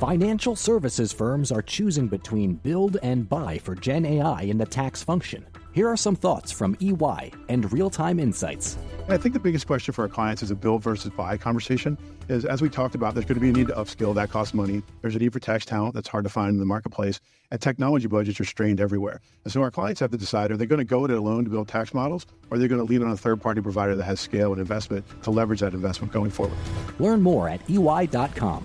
Financial services firms are choosing between build and buy for Gen AI in the tax function. Here are some thoughts from EY and real time insights. I think the biggest question for our clients is a build versus buy conversation. Is as we talked about, there's going to be a need to upskill that costs money. There's a need for tax talent that's hard to find in the marketplace, and technology budgets are strained everywhere. And so our clients have to decide: are they going to go it alone to build tax models, or are they going to lean on a third-party provider that has scale and investment to leverage that investment going forward? Learn more at EY.com.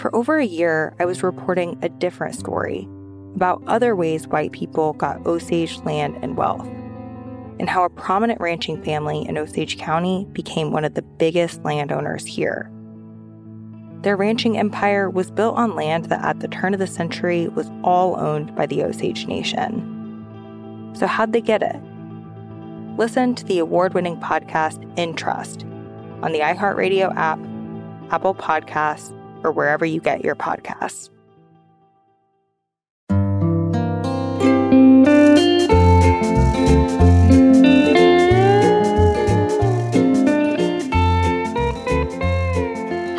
For over a year, I was reporting a different story about other ways white people got Osage land and wealth, and how a prominent ranching family in Osage County became one of the biggest landowners here. Their ranching empire was built on land that at the turn of the century was all owned by the Osage Nation. So, how'd they get it? Listen to the award winning podcast In Trust on the iHeartRadio app, Apple Podcasts, or wherever you get your podcasts.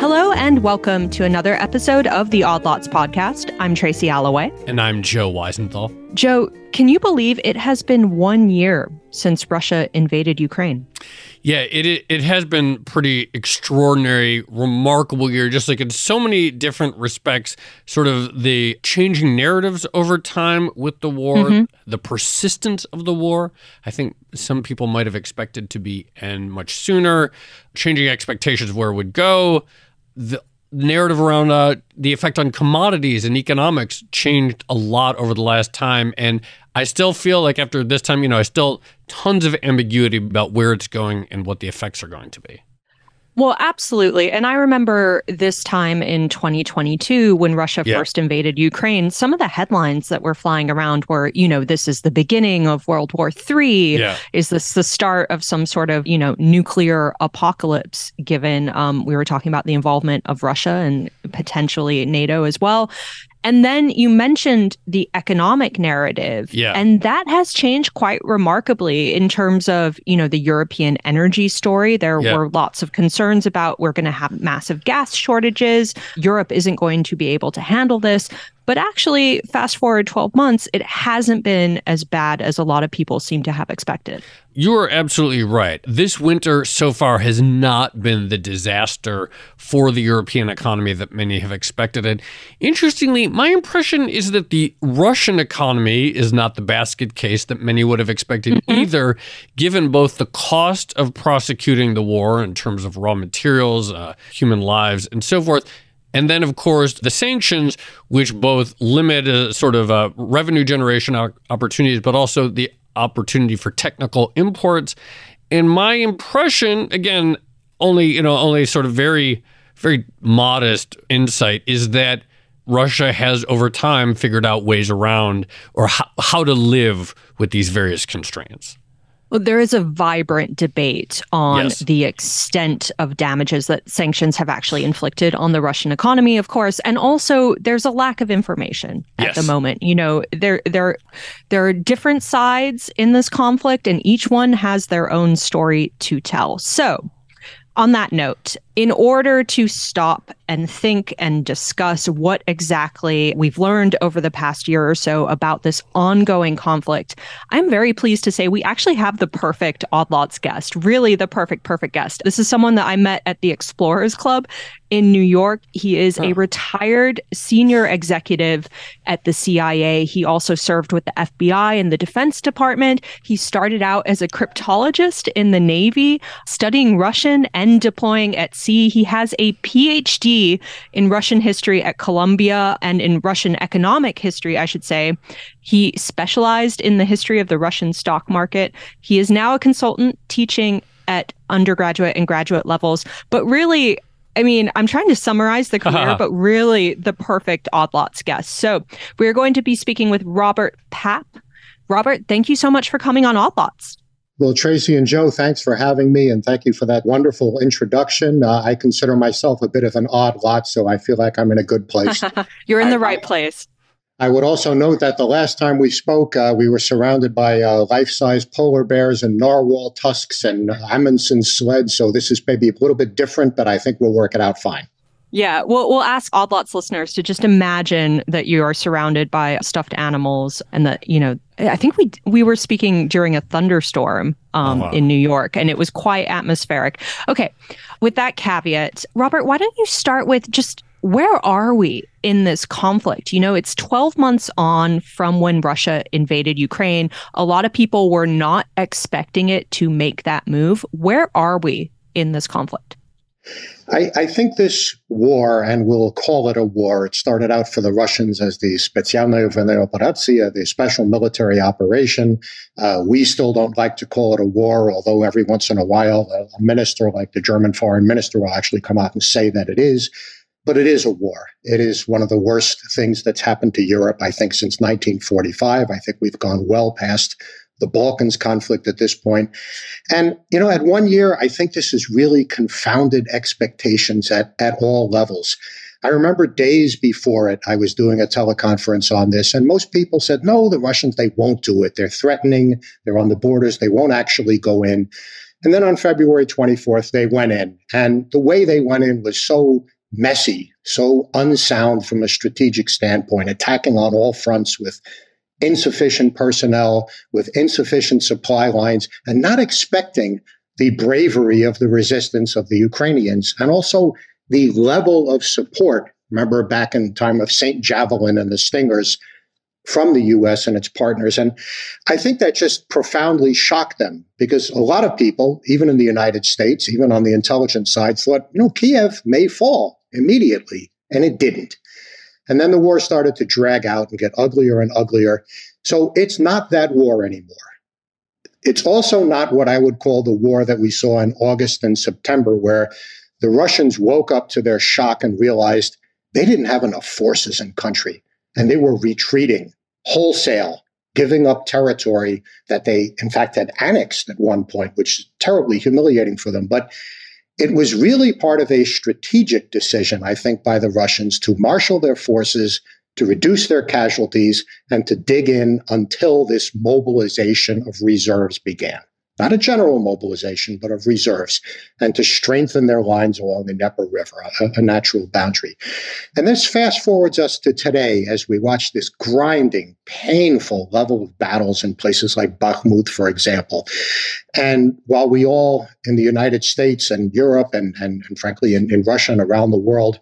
Hello and welcome to another episode of the Odd Lots podcast. I'm Tracy Alloway. And I'm Joe Weisenthal. Joe, can you believe it has been one year since Russia invaded Ukraine? Yeah, it it has been pretty extraordinary, remarkable year. Just like in so many different respects, sort of the changing narratives over time with the war, mm-hmm. the persistence of the war. I think some people might have expected to be end much sooner. Changing expectations of where it would go. The narrative around uh, the effect on commodities and economics changed a lot over the last time. And I still feel like after this time, you know, I still tons of ambiguity about where it's going and what the effects are going to be. Well, absolutely. And I remember this time in 2022 when Russia yeah. first invaded Ukraine, some of the headlines that were flying around were, you know, this is the beginning of World War III. Yeah. Is this the start of some sort of, you know, nuclear apocalypse, given um, we were talking about the involvement of Russia and potentially NATO as well. And then you mentioned the economic narrative. Yeah. And that has changed quite remarkably in terms of, you know, the European energy story. There yeah. were lots of concerns about we're going to have massive gas shortages. Europe isn't going to be able to handle this. But actually, fast forward 12 months, it hasn't been as bad as a lot of people seem to have expected. You are absolutely right. This winter so far has not been the disaster for the European economy that many have expected. And interestingly, my impression is that the Russian economy is not the basket case that many would have expected mm-hmm. either, given both the cost of prosecuting the war in terms of raw materials, uh, human lives, and so forth and then, of course, the sanctions, which both limit a sort of uh, revenue generation opportunities, but also the opportunity for technical imports. And my impression, again, only you know, only sort of very, very modest insight is that Russia has over time figured out ways around or how, how to live with these various constraints. Well, there is a vibrant debate on yes. the extent of damages that sanctions have actually inflicted on the Russian economy, of course, and also there's a lack of information at yes. the moment. You know, there there there are different sides in this conflict, and each one has their own story to tell. So, on that note, in order to stop and think and discuss what exactly we've learned over the past year or so about this ongoing conflict, I'm very pleased to say we actually have the perfect Odd Lots guest, really the perfect, perfect guest. This is someone that I met at the Explorers Club in New York. He is a retired senior executive at the CIA. He also served with the FBI and the Defense Department. He started out as a cryptologist in the Navy, studying Russian and deploying at sea. He has a PhD in Russian history at Columbia and in Russian economic history, I should say. He specialized in the history of the Russian stock market. He is now a consultant teaching at undergraduate and graduate levels. But really, I mean, I'm trying to summarize the career, but really the perfect Odd Lots guest. So we're going to be speaking with Robert Papp. Robert, thank you so much for coming on Odd Lots. Well, Tracy and Joe, thanks for having me, and thank you for that wonderful introduction. Uh, I consider myself a bit of an odd lot, so I feel like I'm in a good place. You're in the right place. I would also note that the last time we spoke, uh, we were surrounded by uh, life-size polar bears and narwhal tusks and Amundsen sleds. So this is maybe a little bit different, but I think we'll work it out fine. Yeah, we'll we'll ask Odd Lots listeners to just imagine that you are surrounded by stuffed animals, and that you know. I think we we were speaking during a thunderstorm um, oh, wow. in New York, and it was quite atmospheric. Okay, with that caveat, Robert, why don't you start with just where are we in this conflict? You know, it's 12 months on from when Russia invaded Ukraine. A lot of people were not expecting it to make that move. Where are we in this conflict? I, I, think this war, and we'll call it a war, it started out for the Russians as the Specialna Vojenna uh, the special military operation. Uh, we still don't like to call it a war, although every once in a while a, a minister like the German foreign minister will actually come out and say that it is. But it is a war. It is one of the worst things that's happened to Europe, I think, since 1945. I think we've gone well past the Balkans conflict at this point. And, you know, at one year, I think this has really confounded expectations at, at all levels. I remember days before it, I was doing a teleconference on this, and most people said, no, the Russians, they won't do it. They're threatening, they're on the borders, they won't actually go in. And then on February 24th, they went in. And the way they went in was so messy, so unsound from a strategic standpoint, attacking on all fronts with insufficient personnel, with insufficient supply lines, and not expecting the bravery of the resistance of the Ukrainians and also the level of support. Remember back in time of St. Javelin and the Stingers from the US and its partners. And I think that just profoundly shocked them because a lot of people, even in the United States, even on the intelligence side, thought, you know, Kiev may fall immediately. And it didn't. And then the war started to drag out and get uglier and uglier. So it's not that war anymore. It's also not what I would call the war that we saw in August and September, where the Russians woke up to their shock and realized they didn't have enough forces in country and they were retreating wholesale, giving up territory that they, in fact, had annexed at one point, which is terribly humiliating for them. But it was really part of a strategic decision, I think, by the Russians to marshal their forces, to reduce their casualties, and to dig in until this mobilization of reserves began not a general mobilization, but of reserves, and to strengthen their lines along the Dnieper River, a, a, natural boundary. And this fast forwards us to today as we watch this grinding, painful level of battles in places like Bakhmut, for example. And while we all in the United States and Europe and, and, and frankly in, in Russia and around the world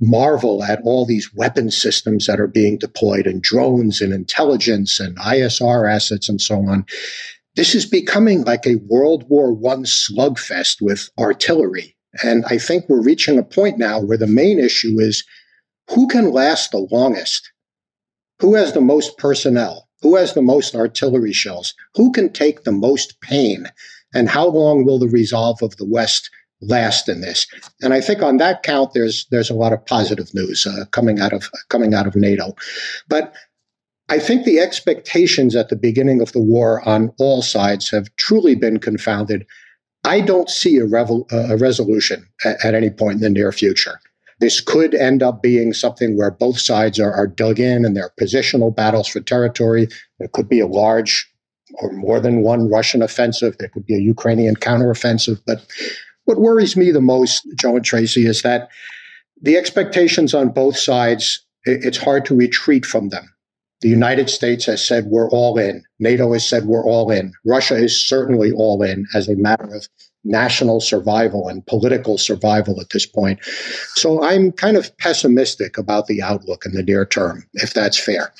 marvel at all these weapon systems that are being deployed and drones and intelligence and ISR assets and so on. This is becoming like a World War I slugfest with artillery. And I think we're reaching a point now where the main issue is who can last the longest? Who has the most personnel? Who has the most artillery shells? Who can take the most pain? And how long will the resolve of the West last in this? And I think on that count, there's there's a lot of positive news uh, coming out of coming out of NATO. But I think the expectations at the beginning of the war on all sides have truly been confounded. I don't see a, a resolution at, at, any point in the near future. This could end up being something where both sides are, are dug in and there are positional battles for territory. There could be a large or more than one Russian offensive. There could be a Ukrainian counteroffensive. But what worries me the most, Joe and Tracy, is that the expectations on both sides, it's hard to retreat from them. The United States has said we're all in. NATO has said we're all in. Russia is certainly all in as a matter of national survival and political survival at this point. So I'm kind of pessimistic about the outlook in the near term, if that's fair.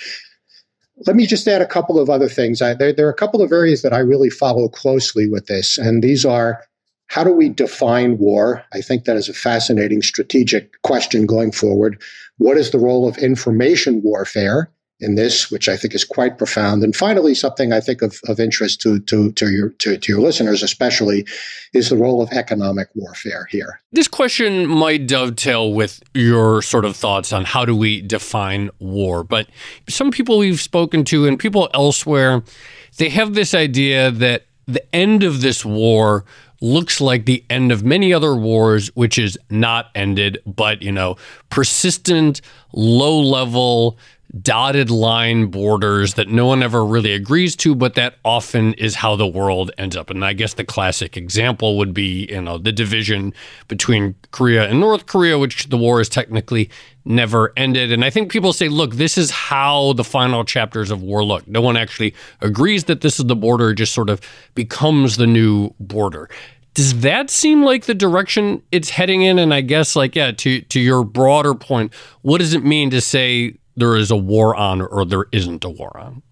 Let me just add a couple of other things. I, there, there are a couple of areas that I really follow closely with this, and these are how do we define war? I think that is a fascinating strategic question going forward. What is the role of information warfare? In this, which I think is quite profound. And finally, something I think of, of interest to, to, to, your, to, to your listeners, especially, is the role of economic warfare here. This question might dovetail with your sort of thoughts on how do we define war. But some people we've spoken to and people elsewhere, they have this idea that the end of this war looks like the end of many other wars, which is not ended, but, you know, persistent, low level, dotted line borders that no one ever really agrees to, but that often is how the world ends up. And I guess the classic example would be, you know, the division between Korea and North Korea, which the war is technically never ended. And I think people say, look, this is how the final chapters of war look. No one actually agrees that this is the border, it just sort of becomes the new border. Does that seem like the direction it's heading in? And I guess, like, yeah, to to your broader point, what does it mean to say there is a war on or there isn't a war on.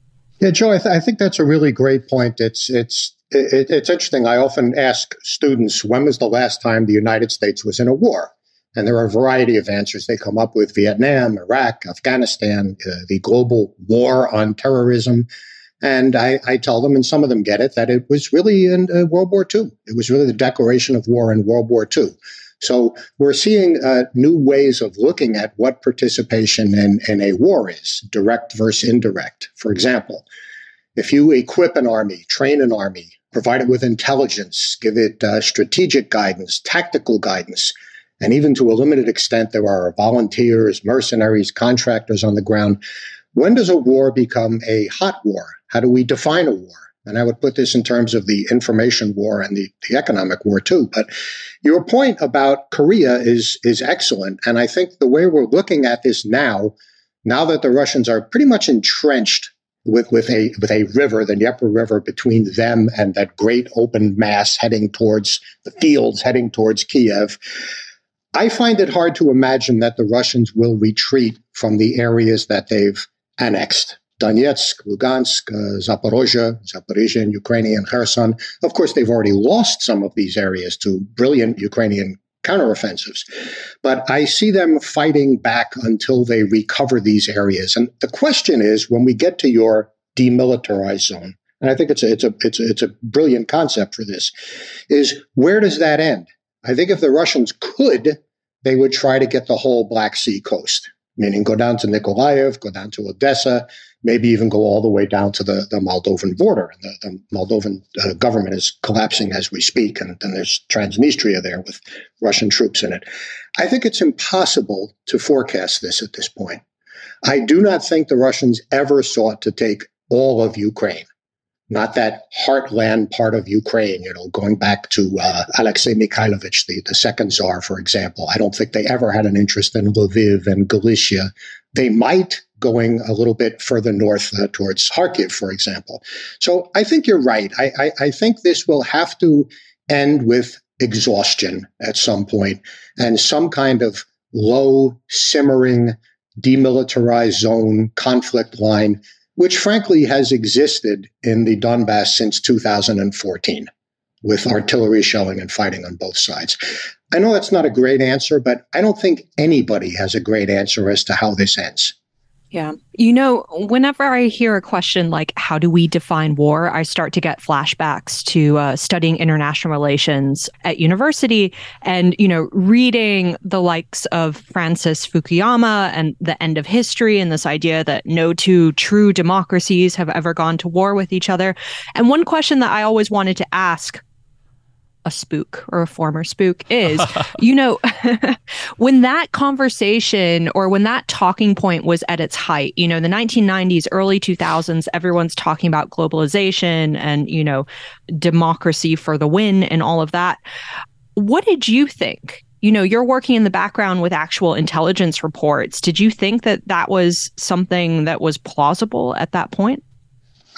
Yeah, Joe, I, th- I think that's a really great point. It's it's it, it's interesting. I often ask students, when was the last time the United States was in a war? And there are a variety of answers they come up with Vietnam, Iraq, Afghanistan, uh, the global war on terrorism. And I, I, tell them, and some of them get it, that it was really in uh, World War II. It was really the declaration of war in World War II. So we're seeing uh, new ways of looking at what participation in, in a war is, direct versus indirect. For example, if you equip an army, train an army, provide it with intelligence, give it uh, strategic guidance, tactical guidance, and even to a limited extent, there are volunteers, mercenaries, contractors on the ground. When does a war become a hot war? How do we define a war? And I would put this in terms of the information war and the, the economic war too. But your point about Korea is, is excellent. And I think the way we're looking at this now, now that the Russians are pretty much entrenched with, with a with a river, the Dnieper River, between them and that great open mass heading towards the fields, heading towards Kiev. I find it hard to imagine that the Russians will retreat from the areas that they've annexed. Donetsk, Lugansk, uh, Zaporozhye, Zaporizhia Ukrainian Kherson. Of course, they've already lost some of these areas to brilliant Ukrainian counteroffensives. But I see them fighting back until they recover these areas. And the question is, when we get to your demilitarized zone, and I think it's a, it's a, it's a, it's a brilliant concept for this, is where does that end? I think if the Russians could, they would try to get the whole Black Sea coast, meaning go down to Nikolaev, go down to Odessa, maybe even go all the way down to the, the Moldovan border. The, the Moldovan uh, government is collapsing as we speak, and then there's Transnistria there with Russian troops in it. I think it's impossible to forecast this at this point. I do not think the Russians ever sought to take all of Ukraine not that heartland part of Ukraine, you know, going back to uh, Alexei Mikhailovich, the, the second czar, for example. I don't think they ever had an interest in Lviv and Galicia. They might going a little bit further north uh, towards Kharkiv, for example. So I think you're right. I, I, I think this will have to end with exhaustion at some point and some kind of low, simmering, demilitarized zone conflict line which frankly has existed in the Donbass since 2014 with artillery shelling and fighting on both sides. I know that's not a great answer, but I don't think anybody has a great answer as to how this ends. Yeah. You know, whenever I hear a question like, how do we define war? I start to get flashbacks to uh, studying international relations at university and, you know, reading the likes of Francis Fukuyama and the end of history and this idea that no two true democracies have ever gone to war with each other. And one question that I always wanted to ask a spook or a former spook is you know when that conversation or when that talking point was at its height you know the 1990s early 2000s everyone's talking about globalization and you know democracy for the win and all of that. What did you think? You know you're working in the background with actual intelligence reports. Did you think that that was something that was plausible at that point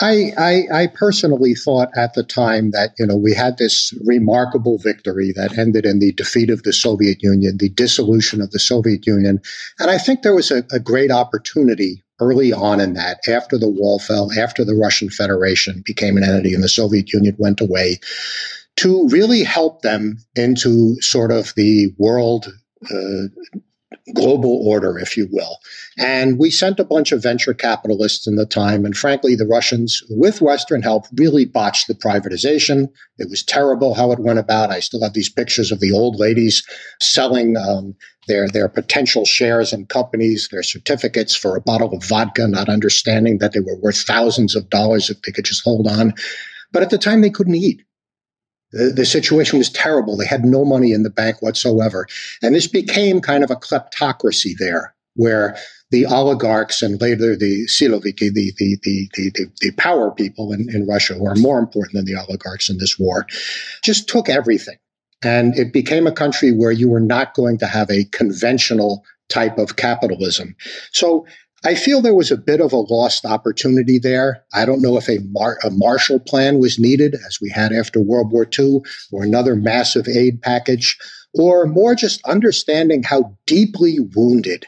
I, I, I, personally thought at the time that you know we had this remarkable victory that ended in the defeat of the Soviet Union, the dissolution of the Soviet Union, and I think there was a, a great opportunity early on in that, after the wall fell, after the Russian Federation became an entity and the Soviet Union went away, to really help them into sort of the world uh, global order, if you will. And we sent a bunch of venture capitalists in the time. And frankly, the Russians, with Western help, really botched the privatization. It was terrible how it went about. I still have these pictures of the old ladies selling um, their, their potential shares in companies, their certificates for a bottle of vodka, not understanding that they were worth thousands of dollars if they could just hold on. But at the time, they couldn't eat. The, situation was terrible. They had no money in the bank whatsoever. And this became kind of a kleptocracy there, where the oligarchs and later the Siloviki, the, the, the, the, the power people in, in Russia, who are more important than the oligarchs in this war, just took everything. And it became a country where you were not going to have a conventional type of capitalism. So I feel there was a bit of a lost opportunity there. I don't know if a, Mar- a Marshall Plan was needed, as we had after World War II, or another massive aid package, or more just understanding how deeply wounded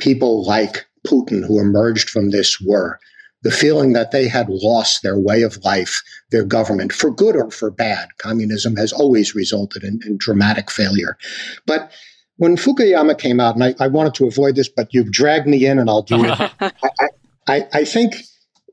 people like Putin who emerged from this were. The feeling that they had lost their way of life, their government, for good or for bad. Communism has always resulted in, in dramatic failure. But when Fukuyama came out, and I, I, wanted to avoid this, but you've dragged me in, and I'll do it. I, I, I, think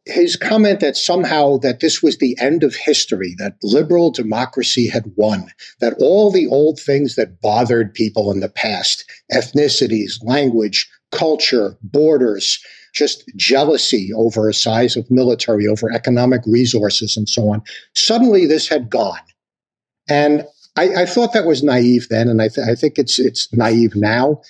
his comment that somehow that this was the end of history, that liberal democracy had won, that all the old things that bothered people in the past, ethnicities, language, culture, borders, just jealousy over a size of military, over economic resources, and so on, suddenly this had gone. And I, I thought that was naive then, and I, th- I think it's it's naive now.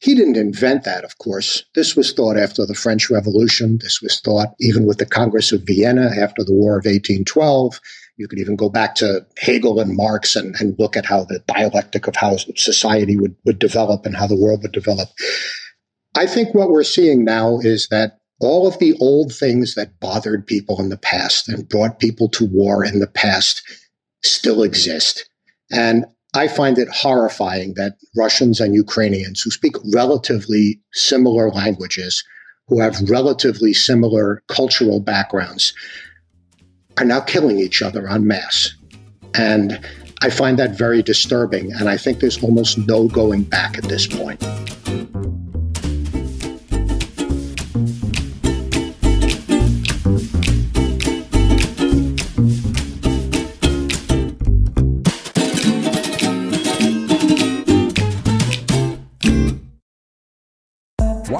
He didn't invent that, of course. This was thought after the French Revolution. This was thought even with the Congress of Vienna after the War of 1812. You could even go back to Hegel and Marx and, and look at how the dialectic of how society would, would develop and how the world would develop. I think what we're seeing now is that all of the old things that bothered people in the past and brought people to war in the past still exist. And I find it horrifying that Russians and Ukrainians who speak relatively similar languages, who have relatively similar cultural backgrounds, are now killing each other en masse. And I find that very disturbing. And I think there's almost no going back at this point.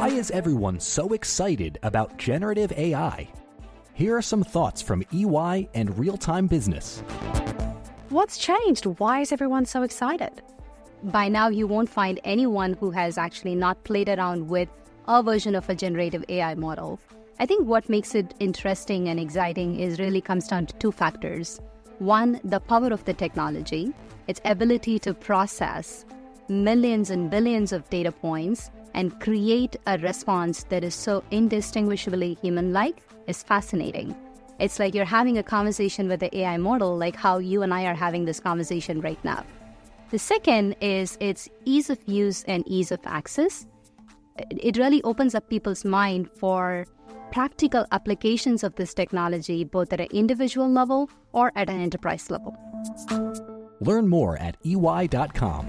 Is everyone so excited about generative AI? Here are some thoughts from EY and Real Time Business. What's changed? Why is everyone so excited? By now, you won't find anyone who has actually not played around with a version of a generative AI model. I think what makes it interesting and exciting is really comes down to two factors. One, the power of the technology, its ability to process millions and billions of data points and create a response that is so indistinguishably human like is fascinating. It's like you're having a conversation with the AI model, like how you and I are having this conversation right now. The second is its ease of use and ease of access. It really opens up people's mind for practical applications of this technology, both at an individual level or at an enterprise level. Learn more at ey.com.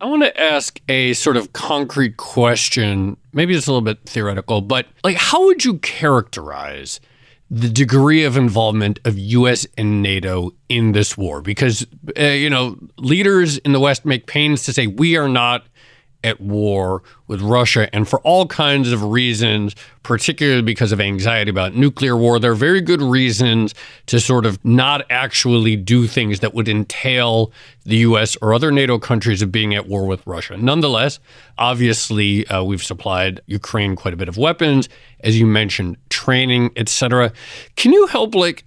I want to ask a sort of concrete question. Maybe it's a little bit theoretical, but like, how would you characterize the degree of involvement of US and NATO in this war because uh, you know leaders in the west make pains to say we are not at war with Russia. And for all kinds of reasons, particularly because of anxiety about nuclear war, there are very good reasons to sort of not actually do things that would entail the US or other NATO countries of being at war with Russia. Nonetheless, obviously, uh, we've supplied Ukraine quite a bit of weapons, as you mentioned, training, etc. Can you help, like,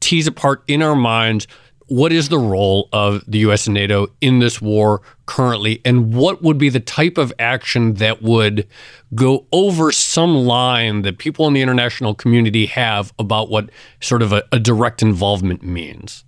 tease apart in our minds? What is the role of the US and NATO in this war currently, and what would be the type of action that would go over some line that people in the international community have about what sort of a, a direct involvement means?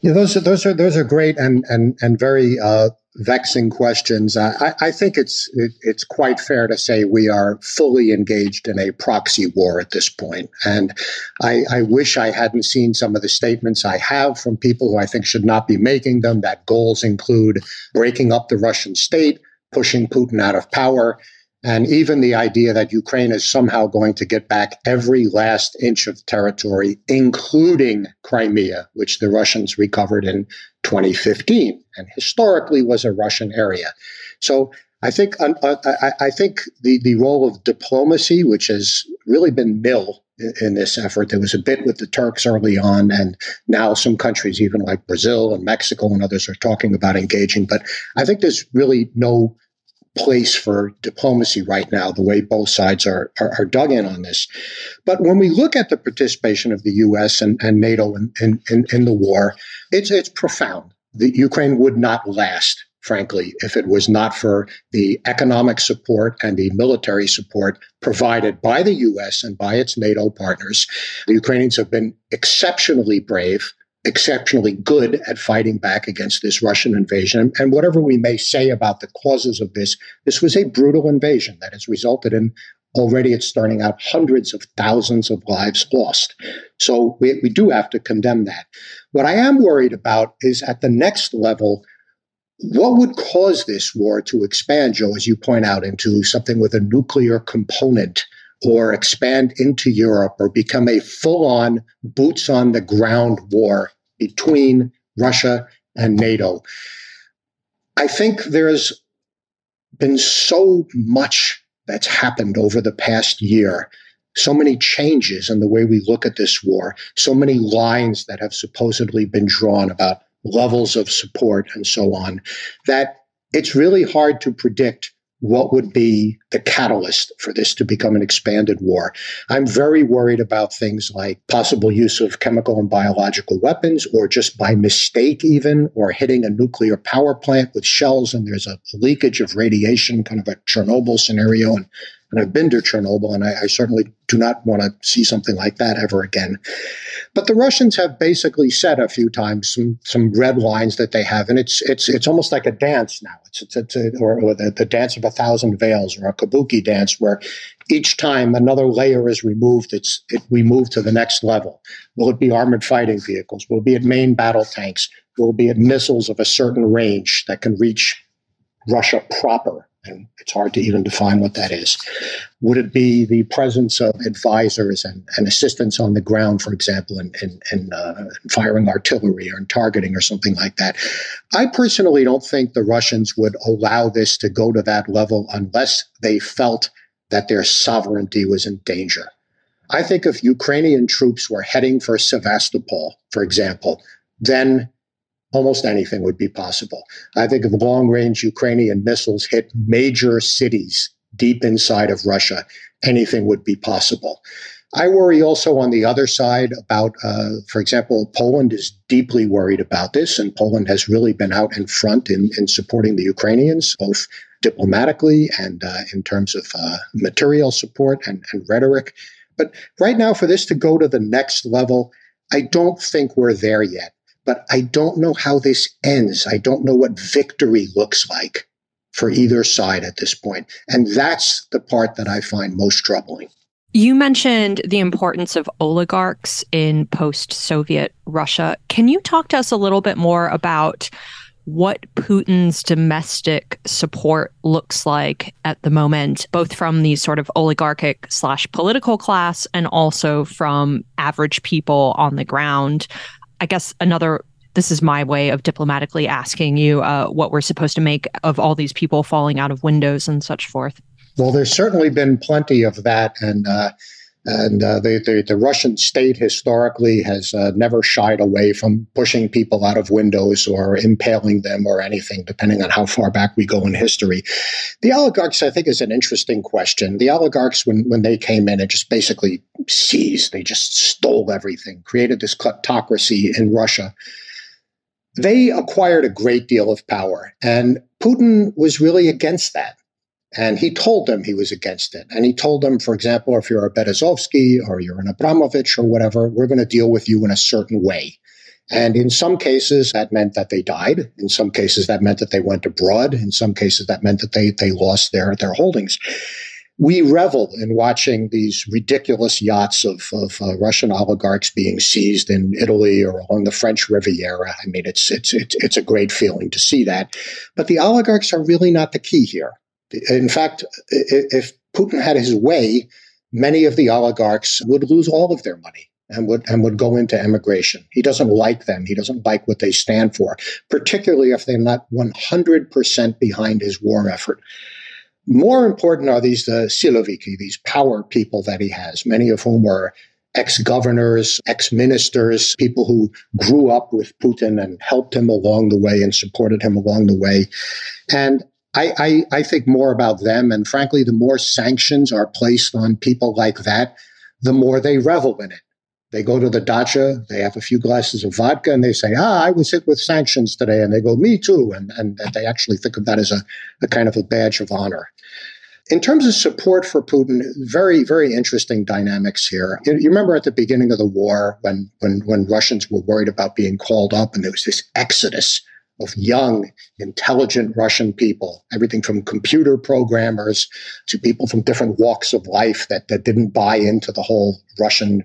Yeah, those are those are those are great and and and very uh, vexing questions. I, I think it's it, it's quite fair to say we are fully engaged in a proxy war at this point. And I, I wish I hadn't seen some of the statements I have from people who I think should not be making them. That goals include breaking up the Russian state, pushing Putin out of power, and even the idea that Ukraine is somehow going to get back every last inch of territory, including Crimea, which the Russians recovered in 2015 and historically was a Russian area. So I think uh, I, I, think the, the role of diplomacy, which has really been nil in, in this effort, there was a bit with the Turks early on, and now some countries, even like Brazil and Mexico and others, are talking about engaging. But I think there's really no place for diplomacy right now, the way both sides are, are, are, dug in on this. But when we look at the participation of the U.S. and, and NATO in, in, in, the war, it's, it's profound. The Ukraine would not last, frankly, if it was not for the economic support and the military support provided by the U.S. and by its NATO partners. The Ukrainians have been exceptionally brave exceptionally good at fighting back against this Russian invasion. And whatever we may say about the causes of this, this was a brutal invasion that has resulted in already it's starting out hundreds of thousands of lives lost. So we, we do have to condemn that. What I am worried about is at the next level, what would cause this war to expand, Joe, as you point out, into something with a nuclear component or expand into Europe or become a full on boots on the ground war between Russia and NATO. I think there's been so much that's happened over the past year, so many changes in the way we look at this war, so many lines that have supposedly been drawn about levels of support and so on, that it's really hard to predict what would be the catalyst for this to become an expanded war. I'm very worried about things like possible use of chemical and biological weapons, or just by mistake, even, or hitting a nuclear power plant with shells and there's a leakage of radiation, kind of a Chernobyl scenario. And and I've been to Chernobyl, and I, I certainly do not want to see something like that ever again. But the Russians have basically said a few times some some red lines that they have, and it's it's it's almost like a dance now. It's it's, it's a, or, or the, the dance of a thousand veils, or a kabuki dance, where each time another layer is removed, it's it, we move to the next level. Will it be armored fighting vehicles? Will it be at main battle tanks? Will it be at missiles of a certain range that can reach Russia proper? And it's hard to even define what that is. Would it be the presence of advisors and, and assistants on the ground, for example, in, in, in uh, firing artillery or in targeting or something like that? I personally don't think the Russians would allow this to go to that level unless they felt that their sovereignty was in danger. I think if Ukrainian troops were heading for Sevastopol, for example, then almost anything would be possible. I think if long range Ukrainian missiles hit major cities deep inside of Russia, anything would be possible. I worry also on the other side about, uh, for example, Poland is deeply worried about this, and Poland has really been out in front in, in supporting the Ukrainians, both diplomatically and uh, in terms of uh, material support and, and rhetoric. But right now, for this to go to the next level, I don't think we're there yet but I don't know how this ends. I don't know what victory looks like for either side at this point. And that's the part that I find most troubling. You mentioned the importance of oligarchs in post Soviet Russia. Can you talk to us a little bit more about what Putin's domestic support looks like at the moment, both from the sort of oligarchic slash political class and also from average people on the ground. I guess another this is my way of diplomatically asking you uh, what we're supposed to make of all these people falling out of windows and such forth. Well, there's certainly been plenty of that, and uh, and uh, the, the, the Russian state historically has uh, never shied away from pushing people out of windows or impaling them or anything, depending on how far back we go in history. The oligarchs, I think, is an interesting question. The oligarchs, when when they came in, it just basically seized, they just stole everything, created this kleptocracy in Russia they acquired a great deal of power. And Putin was really against that. And he told them he was against it. And he told them, for example, if you're a Berezovsky or you're an Abramovich or whatever, we're going to deal with you in a certain way. And in some cases, that meant that they died. In some cases, that meant that they went abroad. In some cases, that meant that they, they lost their, their holdings we revel in watching these ridiculous yachts of, of uh, Russian oligarchs being seized in Italy or along the French Riviera. I mean, it's, it's, it's, it's a great feeling to see that. But the oligarchs are really not the key here. In fact, if Putin had his way, many of the oligarchs would lose all of their money and would and would go into emigration. He doesn't like them. He doesn't like what they stand for, particularly if they're not 100% behind his war effort. More important are these uh, siloviki, these power people that he has, many of whom were ex-governors, ex-ministers, people who grew up with Putin and helped him along the way and supported him along the way. And I, I, I think more about them. And frankly, the more sanctions are placed on people like that, the more they revel in it. They go to the dacha, they have a few glasses of vodka, and they say, "Ah, I was hit with sanctions today," and they go, "Me too," and and they actually think of that as a, a kind of a badge of honor. In terms of support for Putin, very, very interesting dynamics here. You, you, remember at the beginning of the war when, when, when Russians were worried about being called up and there was this exodus of young, intelligent Russian people, everything from computer programmers to people from different walks of life that, that didn't buy into the whole Russian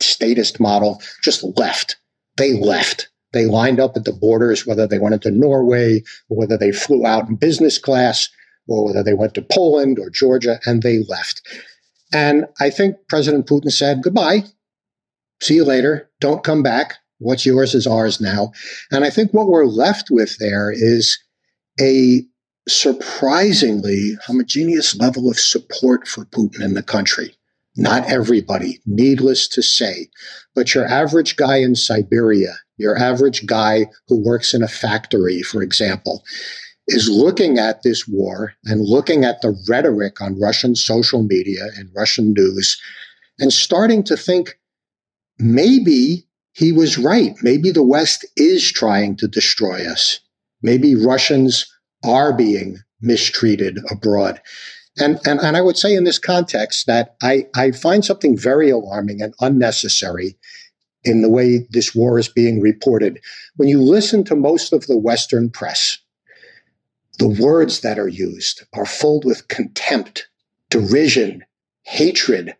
statist model just left. They left. They lined up at the borders, whether they went into Norway or whether they flew out in business class or whether they went to Poland or Georgia, and they left. And I think President Putin said, goodbye. See you later. Don't come back. What's yours is ours now. And I think what we're left with there is a surprisingly homogeneous level of support for Putin in the country. Not everybody, needless to say, but your average guy in Siberia, your average guy who works in a factory, for example, is looking at this war and looking at the rhetoric on Russian social media and Russian news and starting to think maybe he was right. Maybe the West is trying to destroy us. Maybe Russians are being mistreated abroad. And, and, and I would say in this context that I, I find something very alarming and unnecessary in the way this war is being reported. When you listen to most of the Western press, the words that are used are filled with contempt, derision, hatred,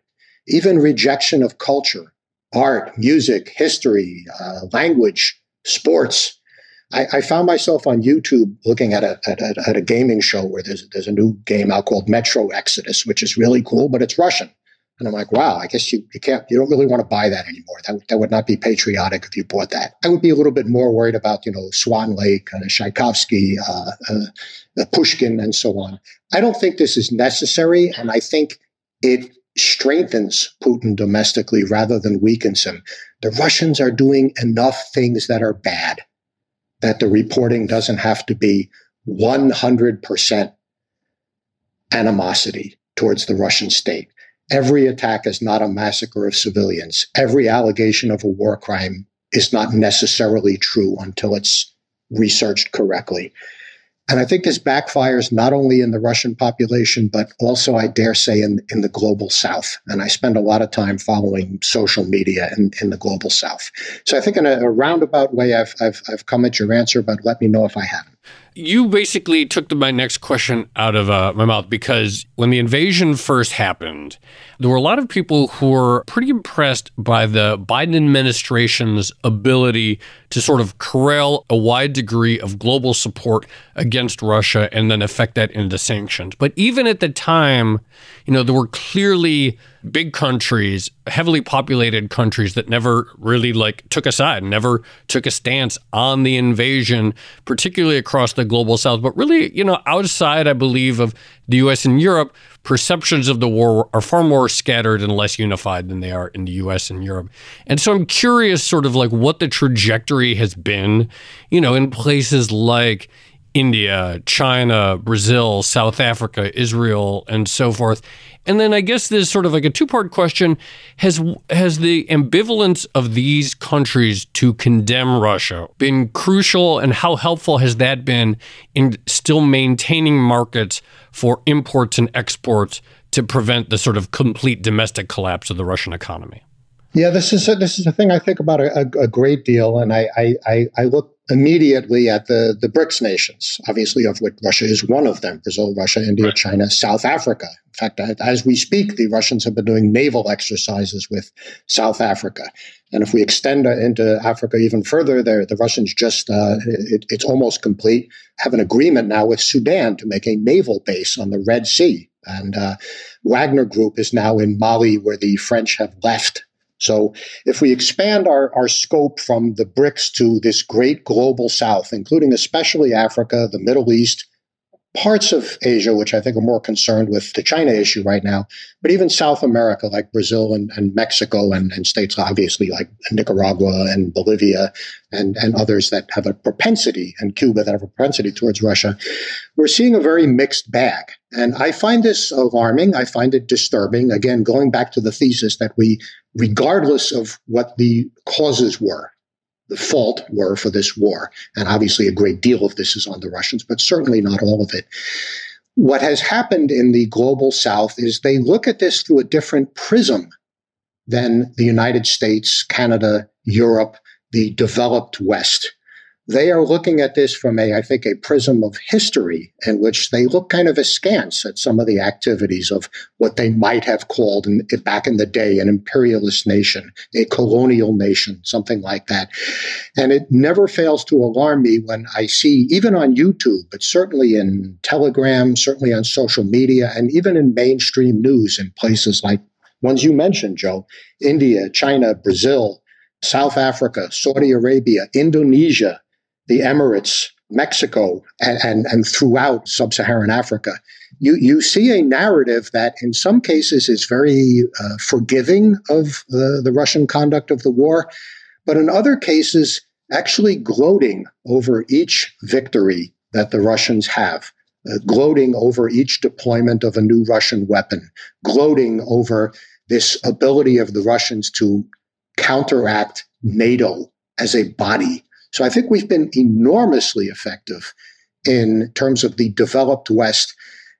even rejection of culture, art, music, history, uh, language, sports. I, I, found myself on YouTube looking at a, at a, at a gaming show where there's there's a new game out called Metro Exodus, which is really cool, but it's Russian. And I'm like, wow, I guess you, you can't, you don't really want to buy that anymore. That, that would not be patriotic if you bought that. I would be a little bit more worried about, you know, Swan Lake, uh, Tchaikovsky, uh, uh, Pushkin, and so on. I don't think this is necessary. And I think it strengthens Putin domestically rather than weakens him. The Russians are doing enough things that are bad that the reporting doesn't have to be 100% animosity towards the Russian state. Every attack is not a massacre of civilians. Every allegation of a war crime is not necessarily true until it's researched correctly. And I think this backfires not only in the Russian population, but also, I dare say, in, in the global south. And I spend a lot of time following social media in, in the global south. So I think in a, a roundabout way, I've, I've, I've come at your answer, but let me know if I haven't. You basically took the, my next question out of uh, my mouth because when the invasion first happened, there were a lot of people who were pretty impressed by the Biden administration's ability to sort of corral a wide degree of global support against Russia and then affect that into sanctions. But even at the time, you know, there were clearly big countries, heavily populated countries that never really like took a side, never took a stance on the invasion, particularly across the global south, but really, you know, outside I believe of the US and Europe, perceptions of the war are far more scattered and less unified than they are in the US and Europe. And so I'm curious sort of like what the trajectory has been, you know, in places like India, China, Brazil, South Africa, Israel, and so forth. And then I guess there's sort of like a two-part question: has has the ambivalence of these countries to condemn Russia been crucial, and how helpful has that been in still maintaining markets for imports and exports to prevent the sort of complete domestic collapse of the Russian economy? Yeah, this is a, this is a thing I think about a, a, great deal, and I, I I look immediately at the, the BRICS nations, obviously, of which Russia is one of them Brazil, Russia, India, China, South Africa. In fact, as we speak, the Russians have been doing naval exercises with South Africa. And if we extend into Africa even further, the Russians just, uh, it, it's almost complete, have an agreement now with Sudan to make a naval base on the Red Sea. And uh, Wagner Group is now in Mali, where the French have left so if we expand our, our scope from the BRICS to this great global south, including especially Africa, the Middle East, parts of Asia, which I think are more concerned with the China issue right now, but even South America, like Brazil and, and Mexico and, and, states obviously like Nicaragua and Bolivia and, and others that have a propensity, and Cuba that have a propensity towards Russia, we're seeing a very mixed bag. And I find this alarming. I find it disturbing. Again, going back to the thesis that we, regardless of what the causes were, the fault were for this war. And obviously, a great deal of this is on the Russians, but certainly not all of it. What has happened in the global south is they look at this through a different prism than the United States, Canada, Europe, the developed West they are looking at this from a, I think, a prism of history in which they look kind of askance at some of the activities of what they might have called in, back in the day an imperialist nation, a colonial nation, something like that. And it never fails to alarm me when I see, even on YouTube, but certainly in Telegram, certainly on social media, and even in mainstream news in places like ones you mentioned, Joe, India, China, Brazil, South Africa, Saudi Arabia, Indonesia, the Emirates, Mexico, and, and, and throughout sub Saharan Africa, you, you see a narrative that in some cases is very uh, forgiving of the, the Russian conduct of the war, but in other cases, actually gloating over each victory that the Russians have. Uh, gloating over each deployment of a new Russian weapon, gloating over this ability of the Russians to counteract NATO as a body so I think we've been enormously effective in terms of the developed West,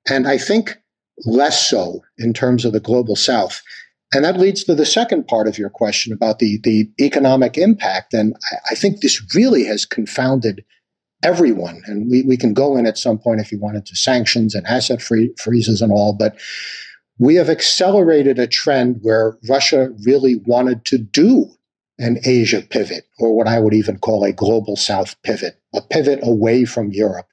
and I think less so in terms of the global South. And that leads to the second part of your question about the, the economic impact. And I, I think this really has confounded everyone. And we, we can go in at some point if you wanted to sanctions and asset free, freezes and all, but we have accelerated a trend where Russia really wanted to do an Asia pivot, or what I would even call a global South pivot, a pivot away from Europe.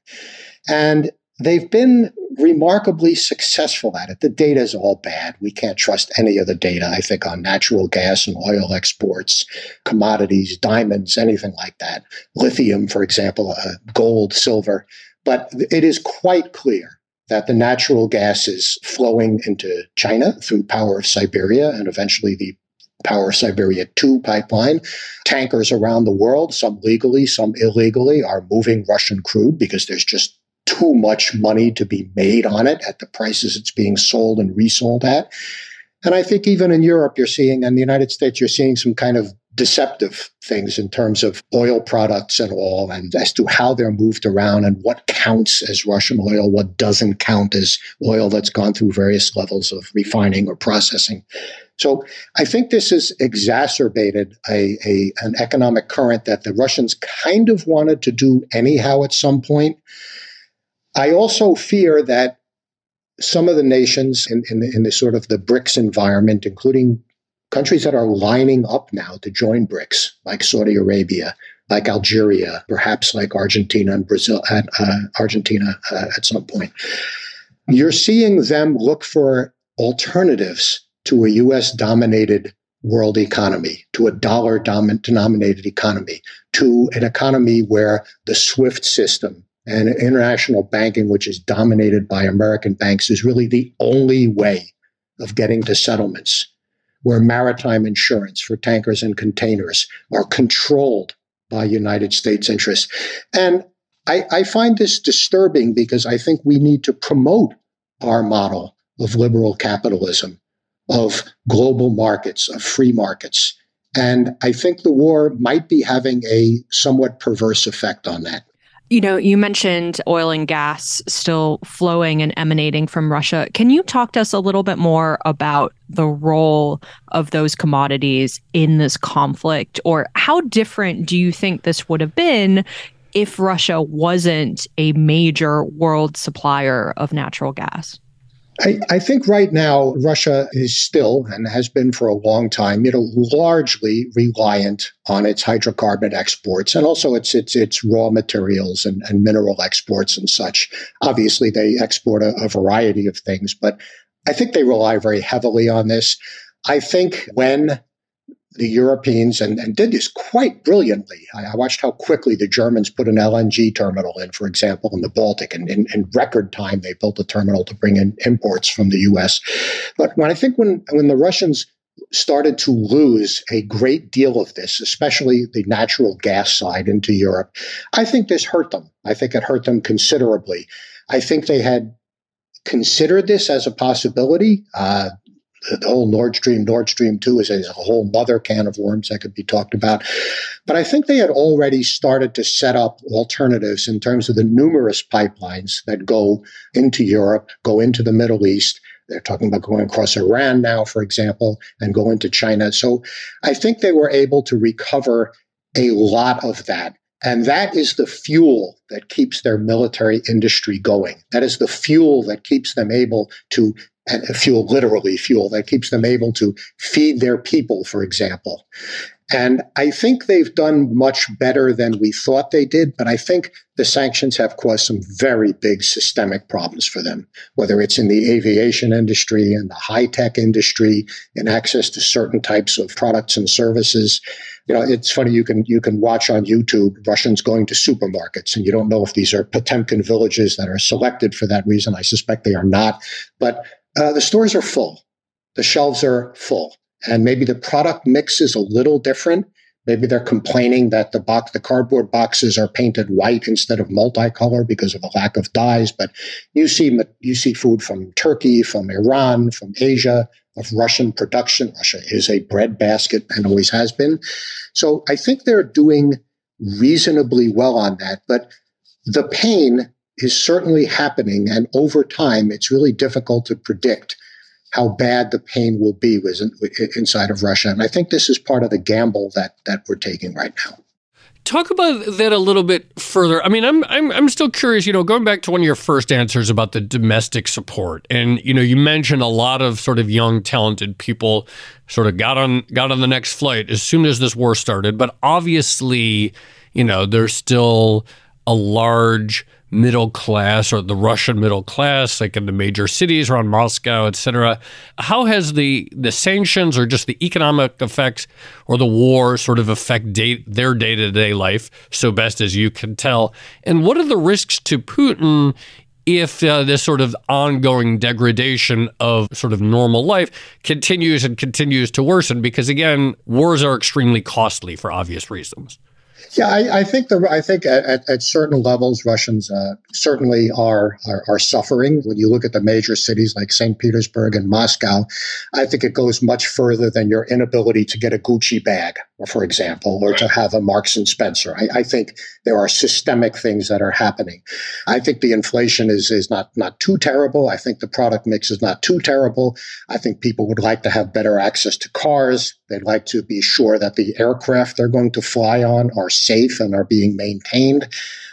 And they've been remarkably successful at it. The data is all bad. We can't trust any of the data, I think, on natural gas and oil exports, commodities, diamonds, anything like that. Lithium, for example, uh, gold, silver. But it is quite clear that the natural gas is flowing into China through Power of Siberia and eventually the Power Siberia 2 pipeline. Tankers around the world, some legally, some illegally, are moving Russian crude because there's just too much money to be made on it at the prices it's being sold and resold at. And I think even in Europe, you're seeing, and the United States, you're seeing some kind of deceptive things in terms of oil products and all, and as to how they're moved around and what counts as Russian oil, what doesn't count as oil that's gone through various levels of refining or processing. So I think this has exacerbated a, a, an economic current that the Russians kind of wanted to do anyhow at some point. I also fear that some of the nations in, in, in the sort of the BRICS environment, including countries that are lining up now to join BRICS, like Saudi Arabia, like Algeria, perhaps like Argentina and Brazil, uh, Argentina uh, at some point. You're seeing them look for alternatives to a US dominated world economy, to a dollar denominated economy, to an economy where the SWIFT system and international banking, which is dominated by American banks, is really the only way of getting to settlements, where maritime insurance for tankers and containers are controlled by United States interests. And I, I find this disturbing because I think we need to promote our model of liberal capitalism, of global markets, of free markets. And I think the war might be having a somewhat perverse effect on that. You know, you mentioned oil and gas still flowing and emanating from Russia. Can you talk to us a little bit more about the role of those commodities in this conflict? Or how different do you think this would have been if Russia wasn't a major world supplier of natural gas? I, I, think right now Russia is still and has been for a long time, you know, largely reliant on its hydrocarbon exports and also its its its raw materials and, and mineral exports and such. Obviously, they export a, a variety of things, but I think they rely very heavily on this. I think when the Europeans and, and did this quite brilliantly. I, I, watched how quickly the Germans put an LNG terminal in, for example, in the Baltic, and in, in, record time they built a terminal to bring in imports from the U.S. But when I think when when the Russians started to lose a great deal of this, especially the natural gas side into Europe, I think this hurt them. I think it hurt them considerably. I think they had considered this as a possibility. Uh, the whole Nord Stream, Nord Stream 2 is a, a whole mother can of worms that could be talked about. But I think they had already started to set up alternatives in terms of the numerous pipelines that go into Europe, go into the Middle East. They're talking about going across Iran now, for example, and go into China. So I think they were able to recover a lot of that. And that is the fuel that keeps their military industry going. That is the fuel that keeps them able to and fuel, literally fuel, that keeps them able to feed their people, for example. And I think they've done much better than we thought they did, but I think the sanctions have caused some very big systemic problems for them, whether it's in the aviation industry and the high tech industry and access to certain types of products and services. You know, it's funny, you can, you can watch on YouTube Russians going to supermarkets and you don't know if these are Potemkin villages that are selected for that reason. I suspect they are not, but uh, the stores are full. The shelves are full. And maybe the product mix is a little different. Maybe they're complaining that the box, the cardboard boxes are painted white instead of multicolor because of a lack of dyes. But you see, you see food from Turkey, from Iran, from Asia, of Russian production. Russia is a breadbasket and always has been. So I think they're doing reasonably well on that. But the pain is certainly happening. And over time, it's really difficult to predict how bad the pain will be inside of Russia. And I think this is part of the gamble that, that we're taking right now. Talk about that a little bit further. I mean, I'm, I'm I'm still curious. You know, going back to one of your first answers about the domestic support, and you know, you mentioned a lot of sort of young, talented people sort of got on got on the next flight as soon as this war started. But obviously, you know, there's still a large middle class or the Russian middle class, like in the major cities around Moscow, etc. How has the the sanctions or just the economic effects or the war sort of affect day, their day to day life, so best as you can tell? And what are the risks to Putin if uh, this sort of ongoing degradation of sort of normal life continues and continues to worsen? Because again, wars are extremely costly for obvious reasons. Yeah, I, I, think the I think at, at certain levels, Russians uh, certainly are, are, are suffering. When you look at the major cities like St. Petersburg and Moscow, I think it goes much further than your inability to get a Gucci bag for example, or to have a Marks and Spencer. I, I, think there are systemic things that are happening. I think the inflation is is not not too terrible. I think the product mix is not too terrible. I think people would like to have better access to cars. They'd like to be sure that the aircraft they're going to fly on are safe and are being maintained.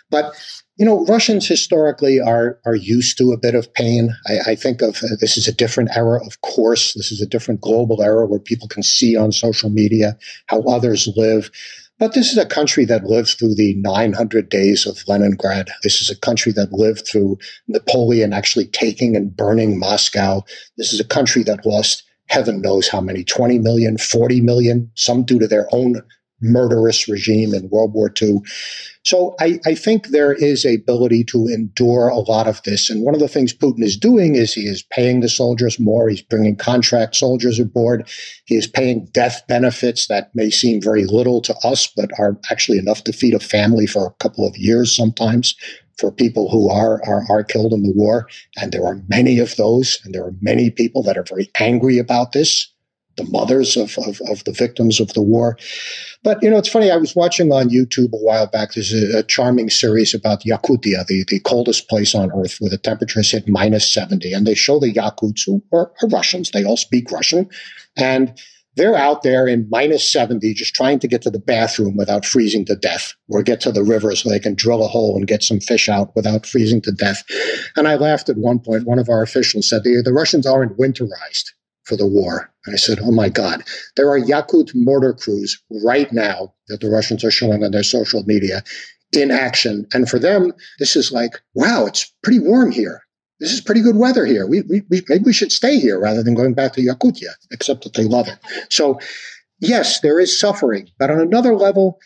But you know, Russians historically are are used to a bit of pain. I, I think of uh, this is a different era, of course. This is a different global era where people can see on social media how others live. But this is a country that lived through the 900 days of Leningrad. This is a country that lived through Napoleon actually taking and burning Moscow. This is a country that lost heaven knows how many 20 million, 40 million, some due to their own murderous regime in World War II. So I, I, think there is a ability to endure a lot of this. And one of the things Putin is doing is he is paying the soldiers more. He's bringing contract soldiers aboard. He is paying death benefits that may seem very little to us, but are actually enough to feed a family for a couple of years sometimes for people who are, are, are killed in the war. And there are many of those. And there are many people that are very angry about this the mothers of, of, of, the victims of the war. But, you know, it's funny. I was watching on YouTube a while back. There's a, a charming series about Yakutia, the, the coldest place on earth where the temperatures hit minus 70. And they show the Yakuts who are, are Russians. They all speak Russian. And they're out there in minus 70 just trying to get to the bathroom without freezing to death or get to the river so they can drill a hole and get some fish out without freezing to death. And I laughed at one point. One of our officials said the, the Russians aren't winterized for the war. And I said, Oh my God, there are Yakut mortar crews right now that the Russians are showing on their social media in action. And for them, this is like, wow, it's pretty warm here. This is pretty good weather here. We, we, we maybe we should stay here rather than going back to Yakutia, except that they love it. So, yes, there is suffering, but on another level,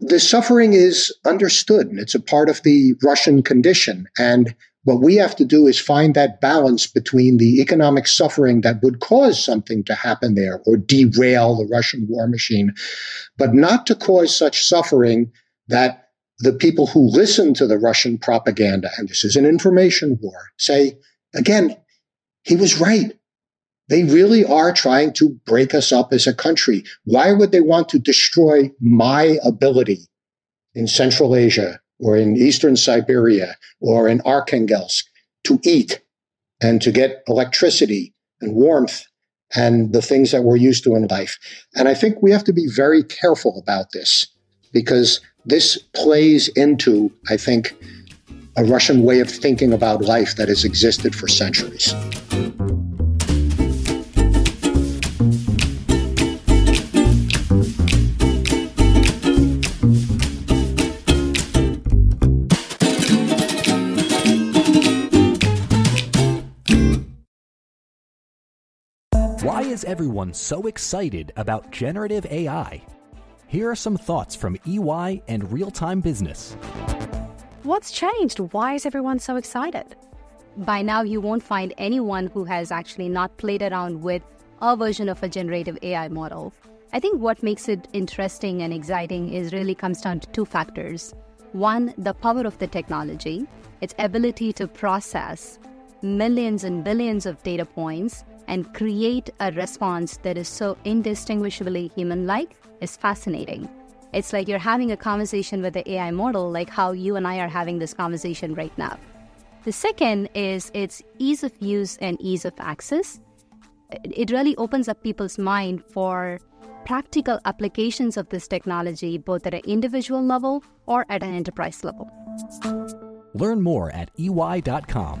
the suffering is understood and it's a part of the Russian condition. And what we have to do is find that balance between the economic suffering that would cause something to happen there or derail the Russian war machine, but not to cause such suffering that the people who listen to the Russian propaganda, and this is an information war, say, again, he was right. They really are trying to break us up as a country. Why would they want to destroy my ability in Central Asia or in eastern Siberia or in Arkhangelsk to eat and to get electricity and warmth and the things that we're used to in life. And I think we have to be very careful about this because this plays into, I think, a Russian way of thinking about life that has existed for centuries. Is everyone so excited about generative AI? Here are some thoughts from EY and Real Time Business. What's changed? Why is everyone so excited? By now, you won't find anyone who has actually not played around with a version of a generative AI model. I think what makes it interesting and exciting is really comes down to two factors. One, the power of the technology, its ability to process millions and billions of data points and create a response that is so indistinguishably human like is fascinating. It's like you're having a conversation with the AI model, like how you and I are having this conversation right now. The second is its ease of use and ease of access. It really opens up people's mind for practical applications of this technology, both at an individual level or at an enterprise level. Learn more at ey.com.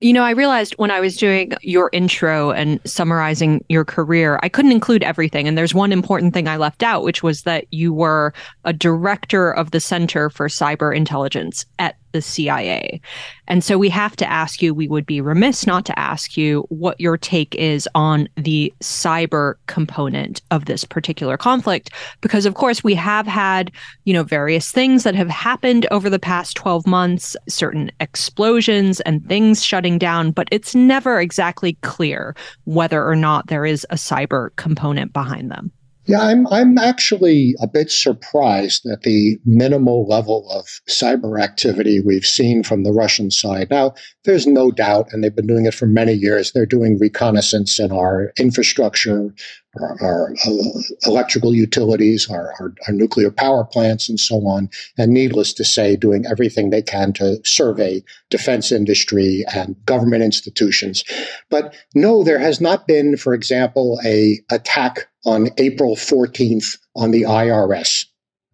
You know, I realized when I was doing your intro and summarizing your career, I couldn't include everything. And there's one important thing I left out, which was that you were a director of the Center for Cyber Intelligence at the CIA. And so we have to ask you, we would be remiss not to ask you what your take is on the cyber component of this particular conflict. Because, of course, we have had, you know, various things that have happened over the past 12 months, certain explosions and things shutting down, but it's never exactly clear whether or not there is a cyber component behind them. Yeah, I'm I'm actually a bit surprised at the minimal level of cyber activity we've seen from the Russian side. Now, there's no doubt, and they've been doing it for many years. They're doing reconnaissance in our infrastructure, our, our uh, electrical utilities, our, our, our nuclear power plants, and so on. And needless to say, doing everything they can to survey defense industry and government institutions. But no, there has not been, for example, a attack on April 14th on the IRS.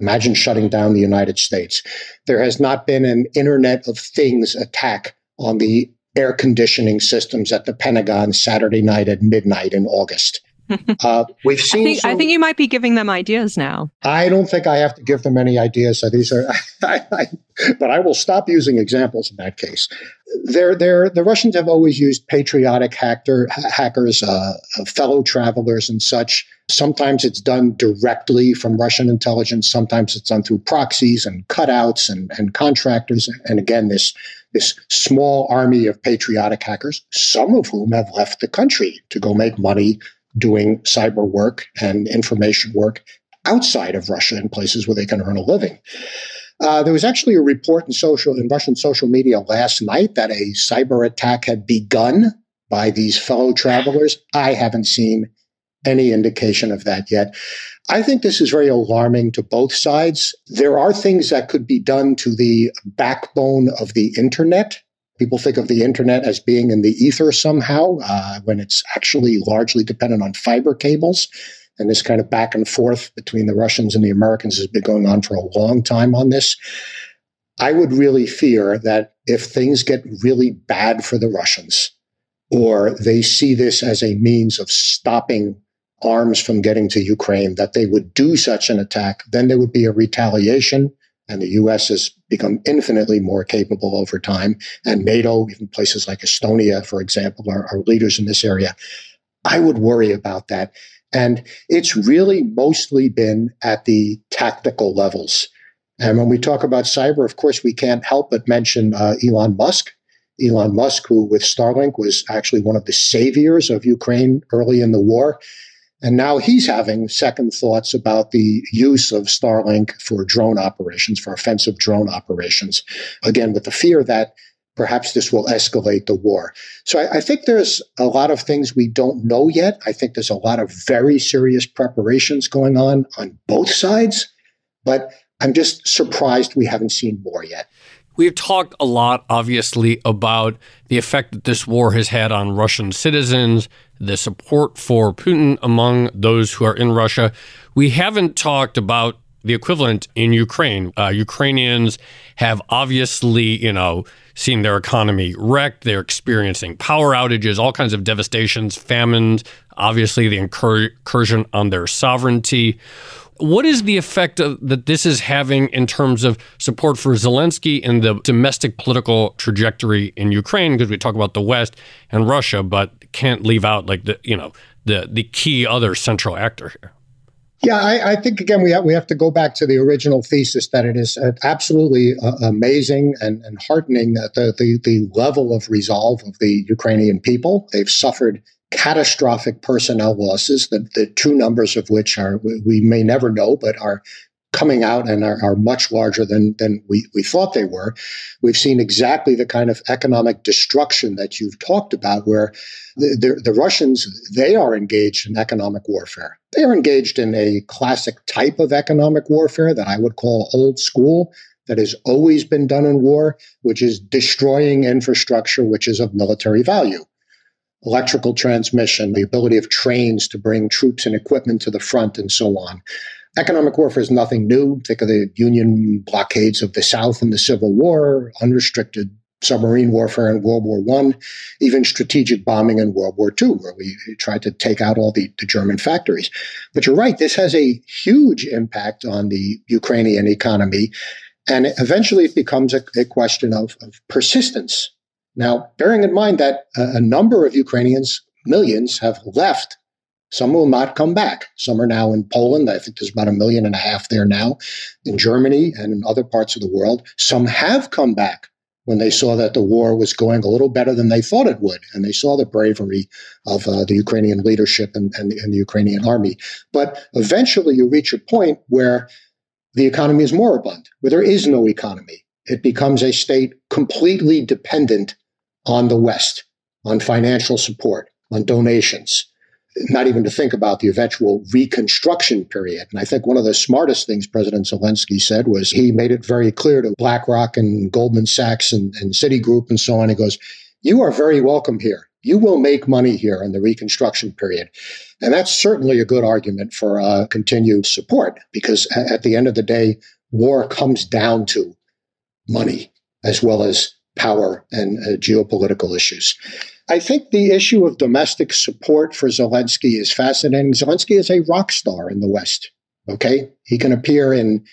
Imagine shutting down the United States. There has not been an Internet of Things attack on the air conditioning systems at the Pentagon Saturday night at midnight in August. Uh, we've seen. I think, some, I think, you might be giving them ideas now. I don't think I have to give them any ideas. So these are, I, I, but I will stop using examples in that case. They're, they're, the Russians have always used patriotic hacker, hackers, uh, fellow travelers, and such. Sometimes it's done directly from Russian intelligence. Sometimes it's done through proxies and cutouts and, and contractors. And again, this this small army of patriotic hackers, some of whom have left the country to go make money doing cyber work and information work outside of Russia in places where they can earn a living. Uh, there was actually a report in social in Russian social media last night that a cyber attack had begun by these fellow travelers. I haven't seen any indication of that yet. I think this is very alarming to both sides. There are things that could be done to the backbone of the internet People think of the internet as being in the ether somehow, uh, when it's actually largely dependent on fiber cables. And this kind of back and forth between the Russians and the Americans has been going on for a long time on this. I would really fear that if things get really bad for the Russians, or they see this as a means of stopping arms from getting to Ukraine, that they would do such an attack, then there would be a retaliation. And the US has become infinitely more capable over time. And NATO, even places like Estonia, for example, are, are leaders in this area. I would worry about that. And it's really mostly been at the tactical levels. And when we talk about cyber, of course, we can't help but mention uh, Elon Musk. Elon Musk, who with Starlink was actually one of the saviors of Ukraine early in the war. And now he's having second thoughts about the use of Starlink for drone operations, for offensive drone operations. Again, with the fear that perhaps this will escalate the war. So I, I, think there's a lot of things we don't know yet. I think there's a lot of very serious preparations going on on both sides, but I'm just surprised we haven't seen more yet. We've talked a lot, obviously, about the effect that this war has had on Russian citizens, the support for Putin among those who are in Russia. We haven't talked about the equivalent in Ukraine. Uh, Ukrainians have obviously, you know, seen their economy wrecked. They're experiencing power outages, all kinds of devastations, famines, obviously the incursion on their sovereignty. What is the effect of, that this is having in terms of support for Zelensky and the domestic political trajectory in Ukraine? Because we talk about the West and Russia, but can't leave out like the you know the the key other central actor here. Yeah, I, I, think again we have we have to go back to the original thesis that it is uh, absolutely uh, amazing and, and heartening that the, the the level of resolve of the Ukrainian people. They've suffered catastrophic personnel losses, the, the true numbers of which are we may never know, but are coming out and are, are, much larger than, than we, we thought they were. We've seen exactly the kind of economic destruction that you've talked about, where the, the, the Russians, they are engaged in economic warfare. They are engaged in a classic type of economic warfare that I would call old school, that has always been done in war, which is destroying infrastructure which is of military value. Electrical transmission, the ability of trains to bring troops and equipment to the front, and so on. Economic warfare is nothing new. Think of the Union blockades of the South in the Civil War, unrestricted submarine warfare in World War One, even strategic bombing in World War II, where we tried to take out all the, the, German factories. But you're right, this has a huge impact on the Ukrainian economy. And eventually it becomes a, a question of, of, persistence. Now, bearing in mind that a, a number of Ukrainians, millions, have left some will not come back. Some are now in Poland. I think there's about a million and a half there now, in Germany and in other parts of the world. Some have come back when they saw that the war was going a little better than they thought it would. And they saw the bravery of uh, the Ukrainian leadership and, and, and the Ukrainian army. But eventually you reach a point where the economy is moribund, where there is no economy. It becomes a state completely dependent on the West, on financial support, on donations not even to think about the eventual reconstruction period. And I think one of the smartest things President Zelensky said was he made it very clear to BlackRock and Goldman Sachs and, and Citigroup and so on. He goes, You are very welcome here. You will make money here in the reconstruction period. And that's certainly a good argument for uh, continued support because at the end of the day, war comes down to money as well as power and uh, geopolitical issues. I think the issue of domestic support for Zelensky is fascinating. Zelensky is a rock star in the West. Okay. He can appear in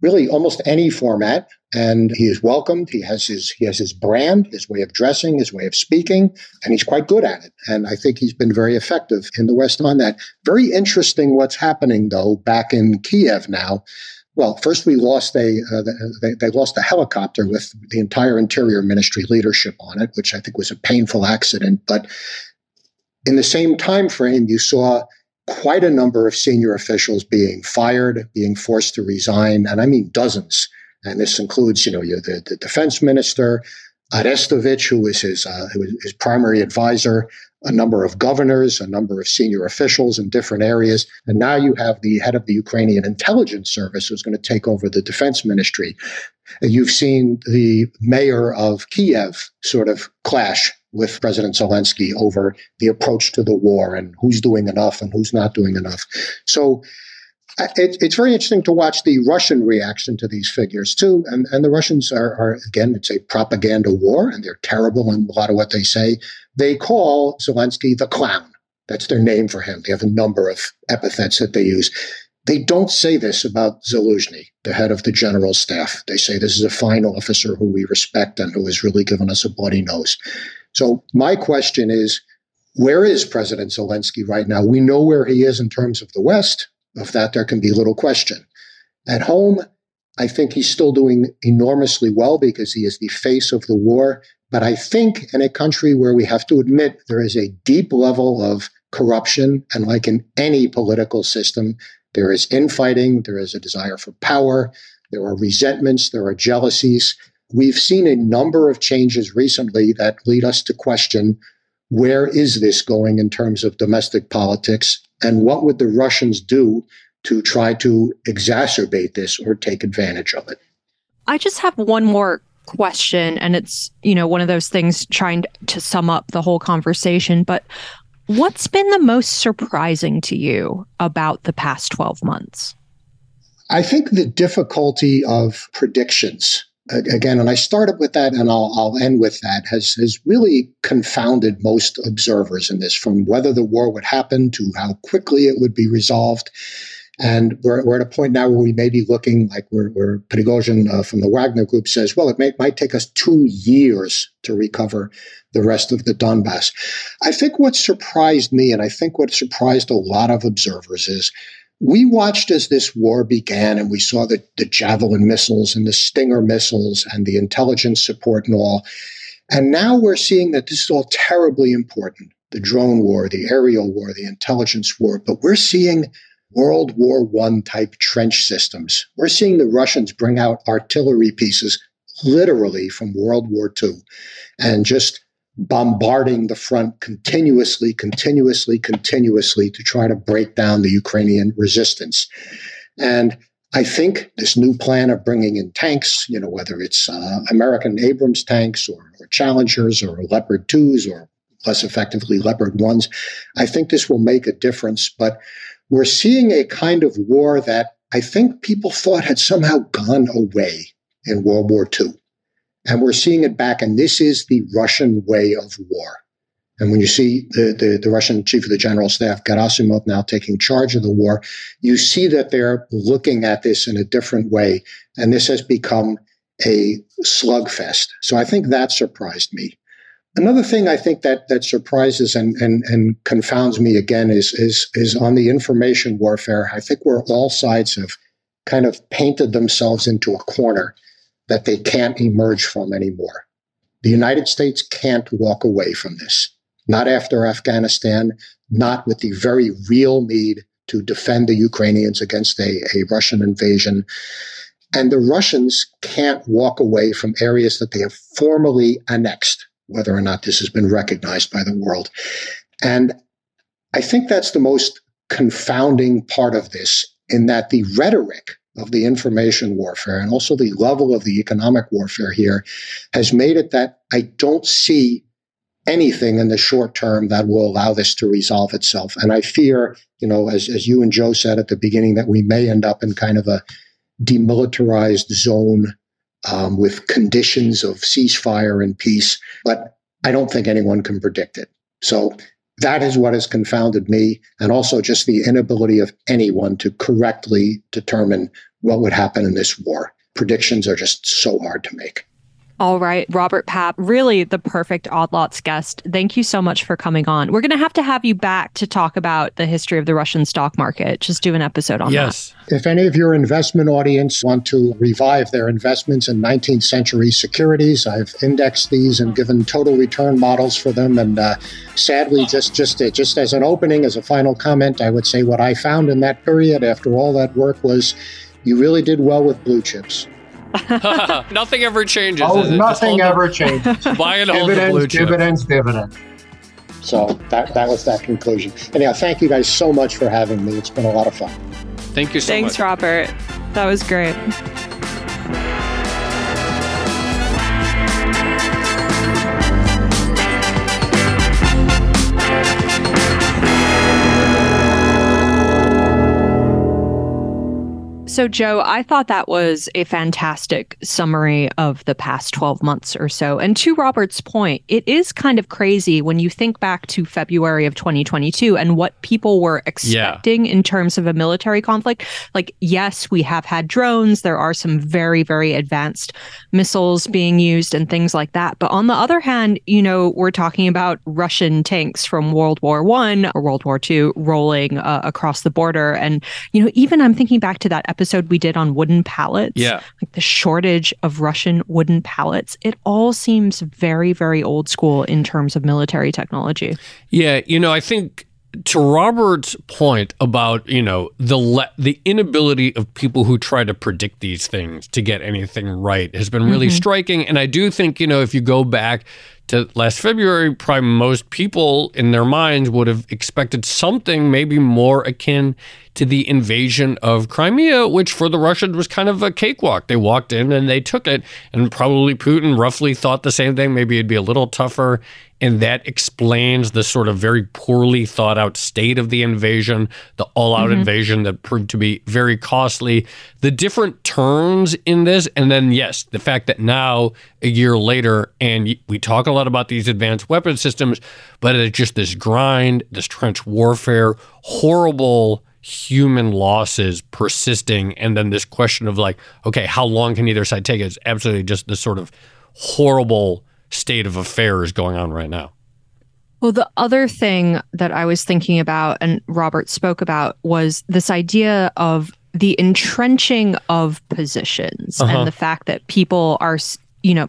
really almost any format and he is welcomed. He has his, he has his brand, his way of dressing, his way of speaking, and he's quite good at it. And I think he's been very effective in the West on that. Very interesting what's happening though back in Kiev now well, first we lost a uh, they, they, lost a helicopter with the entire Interior Ministry leadership on it, which I think was a painful accident. But in the same time frame, you saw quite a number of senior officials being fired, being forced to resign, and I mean dozens. And this includes, you know, the, the defense minister, Arestovich, who was his, uh, his primary advisor, a number of governors, a number of senior officials in different areas. And now you have the head of the Ukrainian intelligence service who's going to take over the defense ministry. You've seen the mayor of Kiev sort of clash with President Zelensky over the approach to the war and who's doing enough and who's not doing enough. So it, it's very interesting to watch the Russian reaction to these figures too. And, and the Russians are, are, again, it's a propaganda war and they're terrible in a lot of what they say. They call Zelensky the clown. That's their name for him. They have a number of epithets that they use. They don't say this about Zaluzhny, the head of the general staff. They say this is a fine officer who we respect and who has really given us a bloody nose. So my question is, where is President Zelensky right now? We know where he is in terms of the West. Of that, there can be little question. At home, I think he's still doing enormously well because he is the face of the war. But I think in a country where we have to admit there is a deep level of corruption, and like in any political system, there is infighting, there is a desire for power, there are resentments, there are jealousies. We've seen a number of changes recently that lead us to question where is this going in terms of domestic politics? And what would the Russians do to try to exacerbate this or take advantage of it? I just have one more question, and it's, you know, one of those things trying to sum up the whole conversation. But what's been the most surprising to you about the past 12 months? I think the difficulty of predictions again, and I started with that and I'll, I'll end with that, has, has really confounded most observers in this, from whether the war would happen to how quickly it would be resolved. And we're, we're at a point now where we may be looking like we're. Prigozhin uh, from the Wagner Group says, well, it may, might take us two years to recover the rest of the Donbass. I think what surprised me, and I think what surprised a lot of observers, is we watched as this war began and we saw the, the Javelin missiles and the Stinger missiles and the intelligence support and all. And now we're seeing that this is all terribly important the drone war, the aerial war, the intelligence war. But we're seeing World War I type trench systems. We're seeing the Russians bring out artillery pieces literally from World War II and just bombarding the front continuously, continuously, continuously to try to break down the Ukrainian resistance. And I think this new plan of bringing in tanks, you know, whether it's uh, American Abrams tanks or, or Challengers or Leopard 2s or less effectively Leopard 1s, I think this will make a difference. But we're seeing a kind of war that I think people thought had somehow gone away in World War II. And we're seeing it back. And this is the Russian way of war. And when you see the, the, the, Russian chief of the general staff, Gerasimov, now taking charge of the war, you see that they're looking at this in a different way. And this has become a slugfest. So I think that surprised me. Another thing I think that that surprises and and, and confounds me again is is is on the information warfare. I think where all sides have kind of painted themselves into a corner that they can't emerge from anymore. The United States can't walk away from this not after Afghanistan, not with the very real need to defend the Ukrainians against a, a Russian invasion. And the Russians can't walk away from areas that they have formally annexed, whether or not this has been recognized by the world. And I think that's the most confounding part of this, in that the rhetoric of the information warfare and also the level of the economic warfare here has made it that I don't see anything in the short term that will allow this to resolve itself. And I fear, you know, as, as you and Joe said at the beginning, that we may end up in kind of a demilitarized zone um, with conditions of ceasefire and peace. But I don't think anyone can predict it. So that is what has confounded me, and also just the inability of anyone to correctly determine what would happen in this war. Predictions are just so hard to make. All right, Robert Papp, really the perfect Odd Lots guest. Thank you so much for coming on. We're going to have to have you back to talk about the history of the Russian stock market. Just do an episode on yes. that. If any of your investment audience want to revive their investments in 19th century securities, I've indexed these and given total return models for them. And uh, sadly, just just just as an opening, as a final comment, I would say what I found in that period after all that work was you really did well with blue chips. nothing ever changes. Oh, nothing ever changes. Buy and hold dividends, the blue chip. Dividends, dividends. So that that was that conclusion. Anyhow, thank you guys so much for having me. It's been a lot of fun. Thank you so Thanks, much. Thanks, Robert. That was great. So, Joe, I thought that was a fantastic summary of the past 12 months or so. And to Robert's point, it is kind of crazy when you think back to February of 2022 and what people were expecting yeah. in terms of a military conflict. Like, yes, we have had drones, there are some very, very advanced missiles being used and things like that. But on the other hand, you know, we're talking about Russian tanks from World War One or World War Two rolling uh, across the border. And, you know, even I'm thinking back to that episode episode we did on wooden pallets. Yeah. Like the shortage of Russian wooden pallets. It all seems very, very old school in terms of military technology. Yeah. You know, I think to Robert's point about you know the le- the inability of people who try to predict these things to get anything right has been really mm-hmm. striking, and I do think you know if you go back to last February, probably most people in their minds would have expected something maybe more akin to the invasion of Crimea, which for the Russians was kind of a cakewalk. They walked in and they took it, and probably Putin roughly thought the same thing. Maybe it'd be a little tougher and that explains the sort of very poorly thought out state of the invasion, the all out mm-hmm. invasion that proved to be very costly, the different turns in this, and then, yes, the fact that now, a year later, and we talk a lot about these advanced weapon systems, but it's just this grind, this trench warfare, horrible human losses persisting, and then this question of like, okay, how long can either side take it? It's absolutely just this sort of horrible state of affairs going on right now. Well, the other thing that I was thinking about and Robert spoke about was this idea of the entrenching of positions uh-huh. and the fact that people are, you know,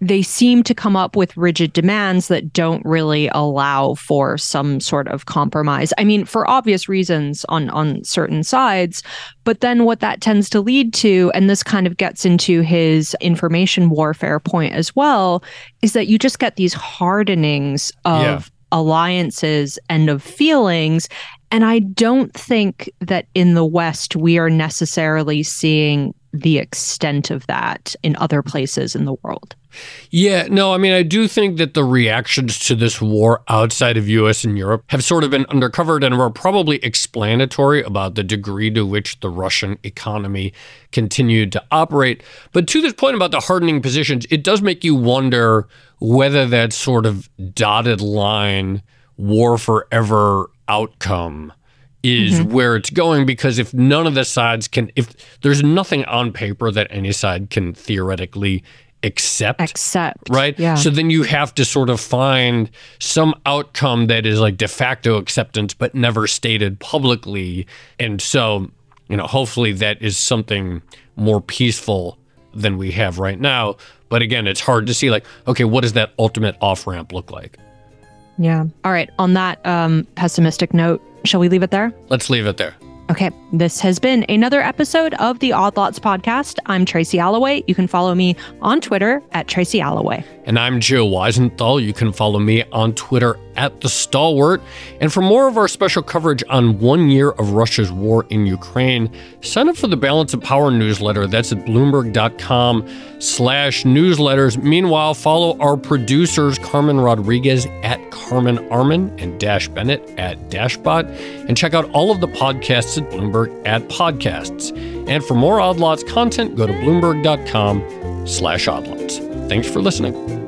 they seem to come up with rigid demands that don't really allow for some sort of compromise. I mean, for obvious reasons on on certain sides, but then what that tends to lead to and this kind of gets into his information warfare point as well is that you just get these hardenings of yeah. alliances and of feelings and I don't think that in the West we are necessarily seeing the extent of that in other places in the world. Yeah, no, I mean, I do think that the reactions to this war outside of US and Europe have sort of been undercovered and were probably explanatory about the degree to which the Russian economy continued to operate. But to this point about the hardening positions, it does make you wonder whether that sort of dotted line war forever outcome is mm-hmm. where it's going because if none of the sides can if there's nothing on paper that any side can theoretically accept accept right yeah so then you have to sort of find some outcome that is like de facto acceptance but never stated publicly and so you know hopefully that is something more peaceful than we have right now but again it's hard to see like okay what does that ultimate off ramp look like yeah. All right. On that um, pessimistic note, shall we leave it there? Let's leave it there. Okay, this has been another episode of the Odd Lots podcast. I'm Tracy Alloway. You can follow me on Twitter at Tracy Alloway. And I'm Joe Weisenthal. You can follow me on Twitter at The Stalwart. And for more of our special coverage on one year of Russia's war in Ukraine, sign up for the Balance of Power newsletter. That's at bloomberg.com slash newsletters. Meanwhile, follow our producers, Carmen Rodriguez at Carmen Armen and Dash Bennett at Dashbot. And check out all of the podcasts at Bloomberg at Podcasts. And for more Odd Lots content, go to bloomberg.com slash oddlots. Thanks for listening.